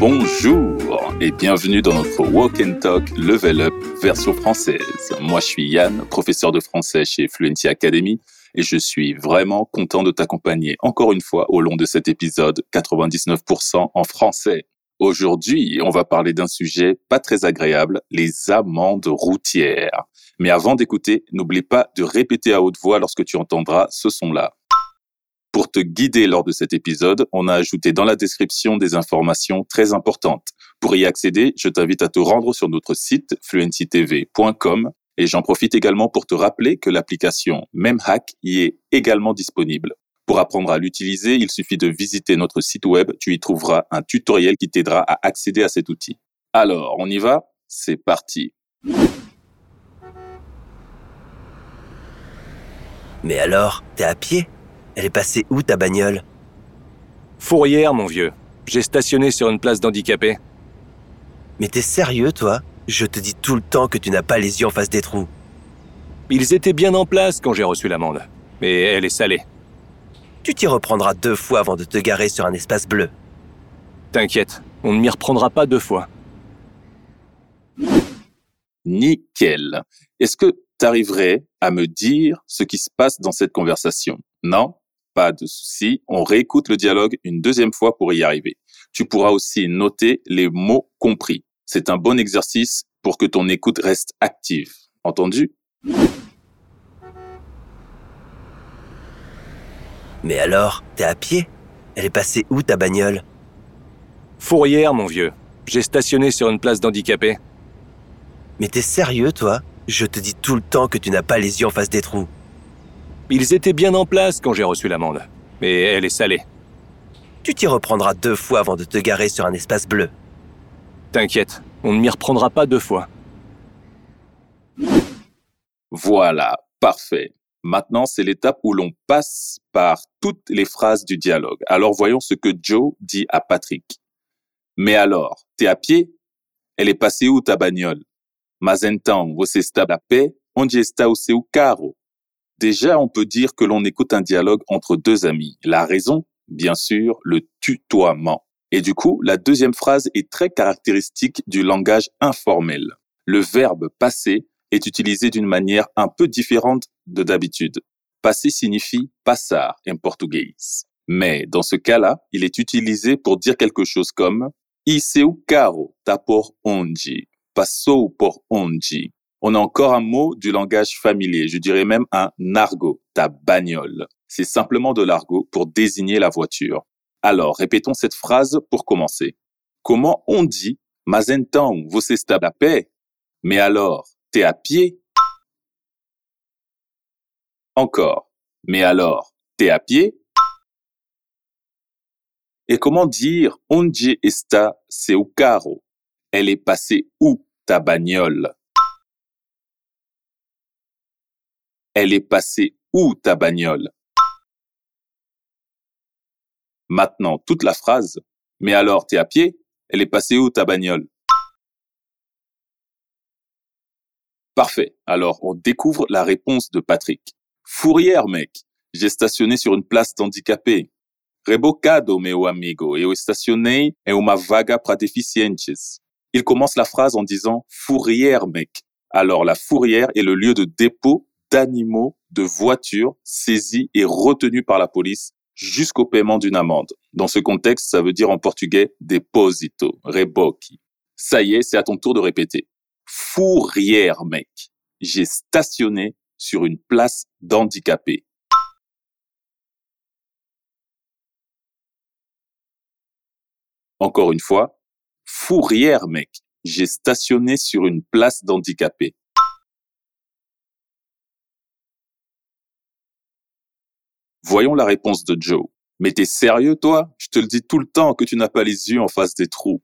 Bonjour et bienvenue dans notre Walk and Talk Level Up version française. Moi, je suis Yann, professeur de français chez Fluency Academy et je suis vraiment content de t'accompagner encore une fois au long de cet épisode 99% en français. Aujourd'hui, on va parler d'un sujet pas très agréable, les amendes routières. Mais avant d'écouter, n'oublie pas de répéter à haute voix lorsque tu entendras ce son-là. Pour te guider lors de cet épisode, on a ajouté dans la description des informations très importantes. Pour y accéder, je t'invite à te rendre sur notre site fluencytv.com et j'en profite également pour te rappeler que l'application MemHack y est également disponible. Pour apprendre à l'utiliser, il suffit de visiter notre site web. Tu y trouveras un tutoriel qui t'aidera à accéder à cet outil. Alors, on y va C'est parti. Mais alors, t'es à pied? Elle est passée où ta bagnole? Fourrière, mon vieux. J'ai stationné sur une place d'handicapés. Mais t'es sérieux, toi? Je te dis tout le temps que tu n'as pas les yeux en face des trous. Ils étaient bien en place quand j'ai reçu l'amende. Mais elle est salée. Tu t'y reprendras deux fois avant de te garer sur un espace bleu. T'inquiète, on ne m'y reprendra pas deux fois. Nickel. Est-ce que t'arriverais à me dire ce qui se passe dans cette conversation? Non? Pas de souci, on réécoute le dialogue une deuxième fois pour y arriver. Tu pourras aussi noter les mots compris. C'est un bon exercice pour que ton écoute reste active. Entendu? Mais alors, t'es à pied? Elle est passée où ta bagnole? Fourrière, mon vieux. J'ai stationné sur une place d'handicapés. Mais t'es sérieux, toi? Je te dis tout le temps que tu n'as pas les yeux en face des trous. Ils étaient bien en place quand j'ai reçu l'amende. Mais elle est salée. Tu t'y reprendras deux fois avant de te garer sur un espace bleu. T'inquiète, on ne m'y reprendra pas deux fois. Voilà, parfait. Maintenant, c'est l'étape où l'on passe par toutes les phrases du dialogue. Alors voyons ce que Joe dit à Patrick. Mais alors, t'es à pied? Elle est passée où ta bagnole? Mas então, você está a pé? Onde está o seu carro? Déjà, on peut dire que l'on écoute un dialogue entre deux amis. La raison Bien sûr, le tutoiement. Et du coup, la deuxième phrase est très caractéristique du langage informel. Le verbe passer est utilisé d'une manière un peu différente de d'habitude. Passer signifie passar en portugais. Mais dans ce cas-là, il est utilisé pour dire quelque chose comme E seu carro tá por onde? Passou por onde? On a encore un mot du langage familier, je dirais même un argot, ta bagnole. C'est simplement de l'argot pour désigner la voiture. Alors, répétons cette phrase pour commencer. Comment on dit Mas então, você está a pé? Mais alors, t'es à pied? Encore. Mais alors, t'es à pied? Et comment dire onde está seu carro? Elle est passée où ta bagnole? Elle est passée où ta bagnole? Maintenant, toute la phrase. Mais alors, t'es à pied? Elle est passée où ta bagnole? Parfait. Alors, on découvre la réponse de Patrick. Fourrière, mec. J'ai stationné sur une place d'handicapés. Rebocado, meu amigo. Eu estacionei em uma vaga para deficientes. Il commence la phrase en disant fourrière, mec. Alors, la fourrière est le lieu de dépôt d'animaux, de voitures saisis et retenus par la police jusqu'au paiement d'une amende. Dans ce contexte, ça veut dire en portugais deposito, reboqui. Ça y est, c'est à ton tour de répéter. Fourrière, mec. J'ai stationné sur une place d'handicapés. Encore une fois, fourrière, mec. J'ai stationné sur une place d'handicapés. Voyons la réponse de Joe. Mais t'es sérieux, toi? Je te le dis tout le temps que tu n'as pas les yeux en face des trous.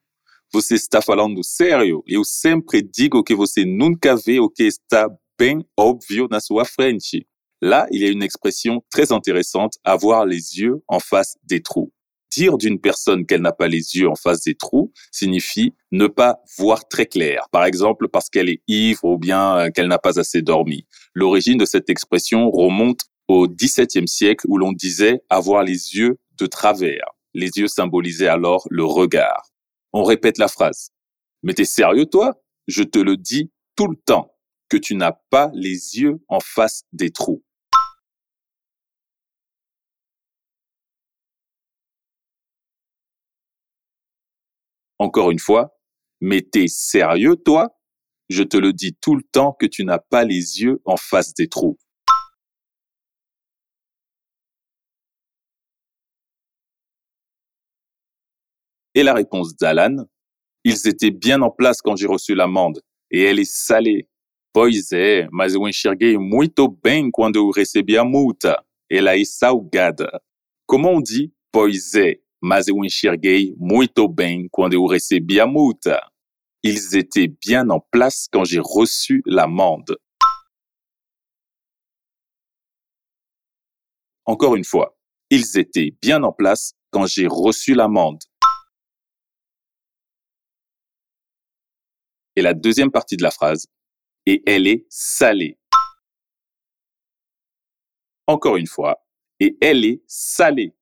Você está falando sério? Eu sempre digo que você nunca vê o que está bem na sua. Là, il y a une expression très intéressante, avoir les yeux en face des trous. Dire d'une personne qu'elle n'a pas les yeux en face des trous signifie ne pas voir très clair. Par exemple, parce qu'elle est ivre ou bien euh, qu'elle n'a pas assez dormi. L'origine de cette expression remonte au XVIIe siècle où l'on disait avoir les yeux de travers. Les yeux symbolisaient alors le regard. On répète la phrase. Mais t'es sérieux, toi? Je te le dis tout le temps, que tu n'as pas les yeux en face des trous. Encore une fois, mais t'es sérieux, toi? Je te le dis tout le temps que tu n'as pas les yeux en face des trous. Et la réponse d'Alan, ils étaient bien en place quand j'ai reçu l'amende, et elle est salée. Pois é, mas eu enxerguei muito bem quando eu recebi a multa. Ela é salgada. Comment on dit pois é, mas eu enxerguei muito bem quando eu recebi a multa? Ils étaient bien en place quand j'ai reçu l'amende. Encore une fois, ils étaient bien en place quand j'ai reçu l'amende. Et la deuxième partie de la phrase, et elle est salée. Encore une fois, et elle est salée.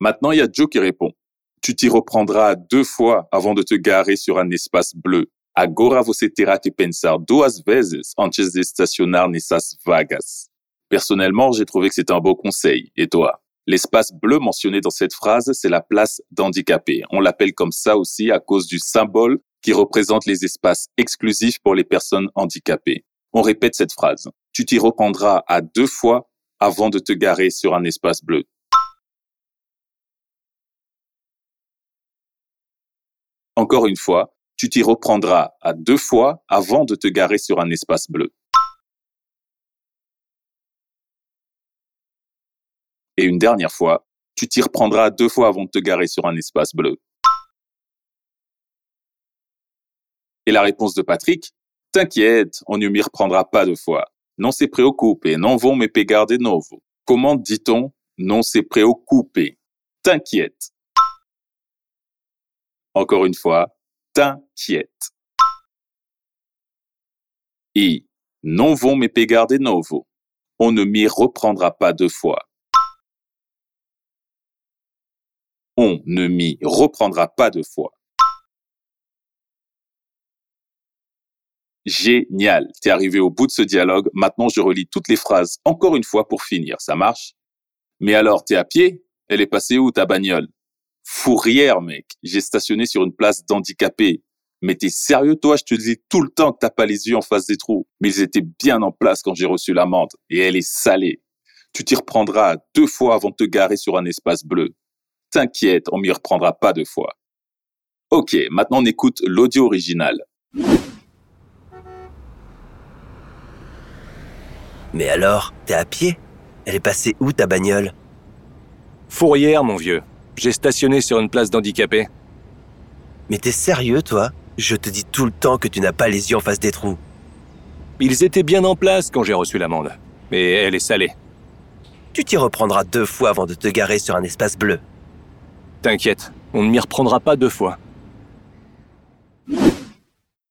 Maintenant, il y a Joe qui répond. Tu t'y reprendras deux fois avant de te garer sur un espace bleu. Agora você terá que pensar duas vezes antes de estacionar nessas vagas. Personnellement, j'ai trouvé que c'était un beau conseil. Et toi? L'espace bleu mentionné dans cette phrase, c'est la place d'handicapé. On l'appelle comme ça aussi à cause du symbole qui représente les espaces exclusifs pour les personnes handicapées. On répète cette phrase. Tu t'y reprendras à deux fois avant de te garer sur un espace bleu. Encore une fois, tu t'y reprendras à deux fois avant de te garer sur un espace bleu. Et une dernière fois, tu t'y reprendras deux fois avant de te garer sur un espace bleu. Et la réponse de Patrick, T'inquiète, on ne m'y reprendra pas deux fois. Non se preocupe, non vont me pegar de novo. Comment dit-on non se preocupe? T'inquiète. Encore une fois, t'inquiète. Et non vont me pegar de novo. On ne m'y reprendra pas deux fois. On ne m'y reprendra pas deux fois. Génial. T'es arrivé au bout de ce dialogue. Maintenant, je relis toutes les phrases encore une fois pour finir. Ça marche? Mais alors, t'es à pied? Elle est passée où ta bagnole? Fourrière, mec. J'ai stationné sur une place d'handicapés. Mais t'es sérieux, toi? Je te dis tout le temps que t'as pas les yeux en face des trous. Mais ils étaient bien en place quand j'ai reçu l'amende. Et elle est salée. Tu t'y reprendras deux fois avant de te garer sur un espace bleu. T'inquiète, on m'y reprendra pas deux fois. Ok, maintenant on écoute l'audio original. Mais alors, t'es à pied? Elle est passée où ta bagnole? Fourrière, mon vieux. J'ai stationné sur une place d'handicapés. Mais t'es sérieux, toi? Je te dis tout le temps que tu n'as pas les yeux en face des trous. Ils étaient bien en place quand j'ai reçu l'amende. Mais elle est salée. Tu t'y reprendras deux fois avant de te garer sur un espace bleu. T'inquiète, on ne m'y reprendra pas deux fois.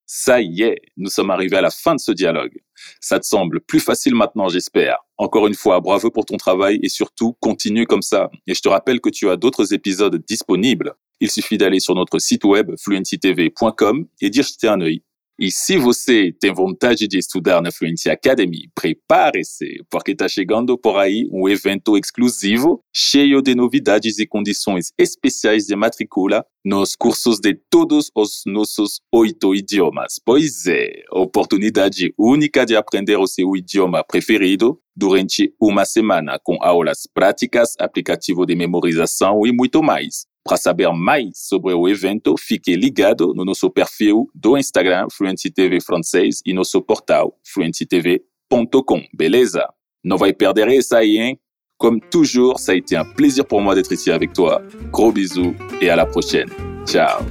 Ça y est, nous sommes arrivés à la fin de ce dialogue. Ça te semble plus facile maintenant, j'espère. Encore une fois, bravo pour ton travail et surtout, continue comme ça. Et je te rappelle que tu as d'autres épisodes disponibles. Il suffit d'aller sur notre site web fluencytv.com et d'y jeter un œil. E se você tem vontade de estudar na Fluency Academy, prepare-se, porque está chegando por aí um evento exclusivo, cheio de novidades e condições especiais de matrícula nos cursos de todos os nossos oito idiomas. Pois é, oportunidade única de aprender o seu idioma preferido durante uma semana, com aulas práticas, aplicativo de memorização e muito mais. Para saber mais sobre o evento, fique ligado no nosso perfil do Instagram Fluency TV Francês e nosso portal fluencytv.com, beleza? Não vai perder essa aí, hein? Comme toujours, ça a été un plaisir pour moi d'être ici avec toi. Gros bisous et à la prochaine. Ciao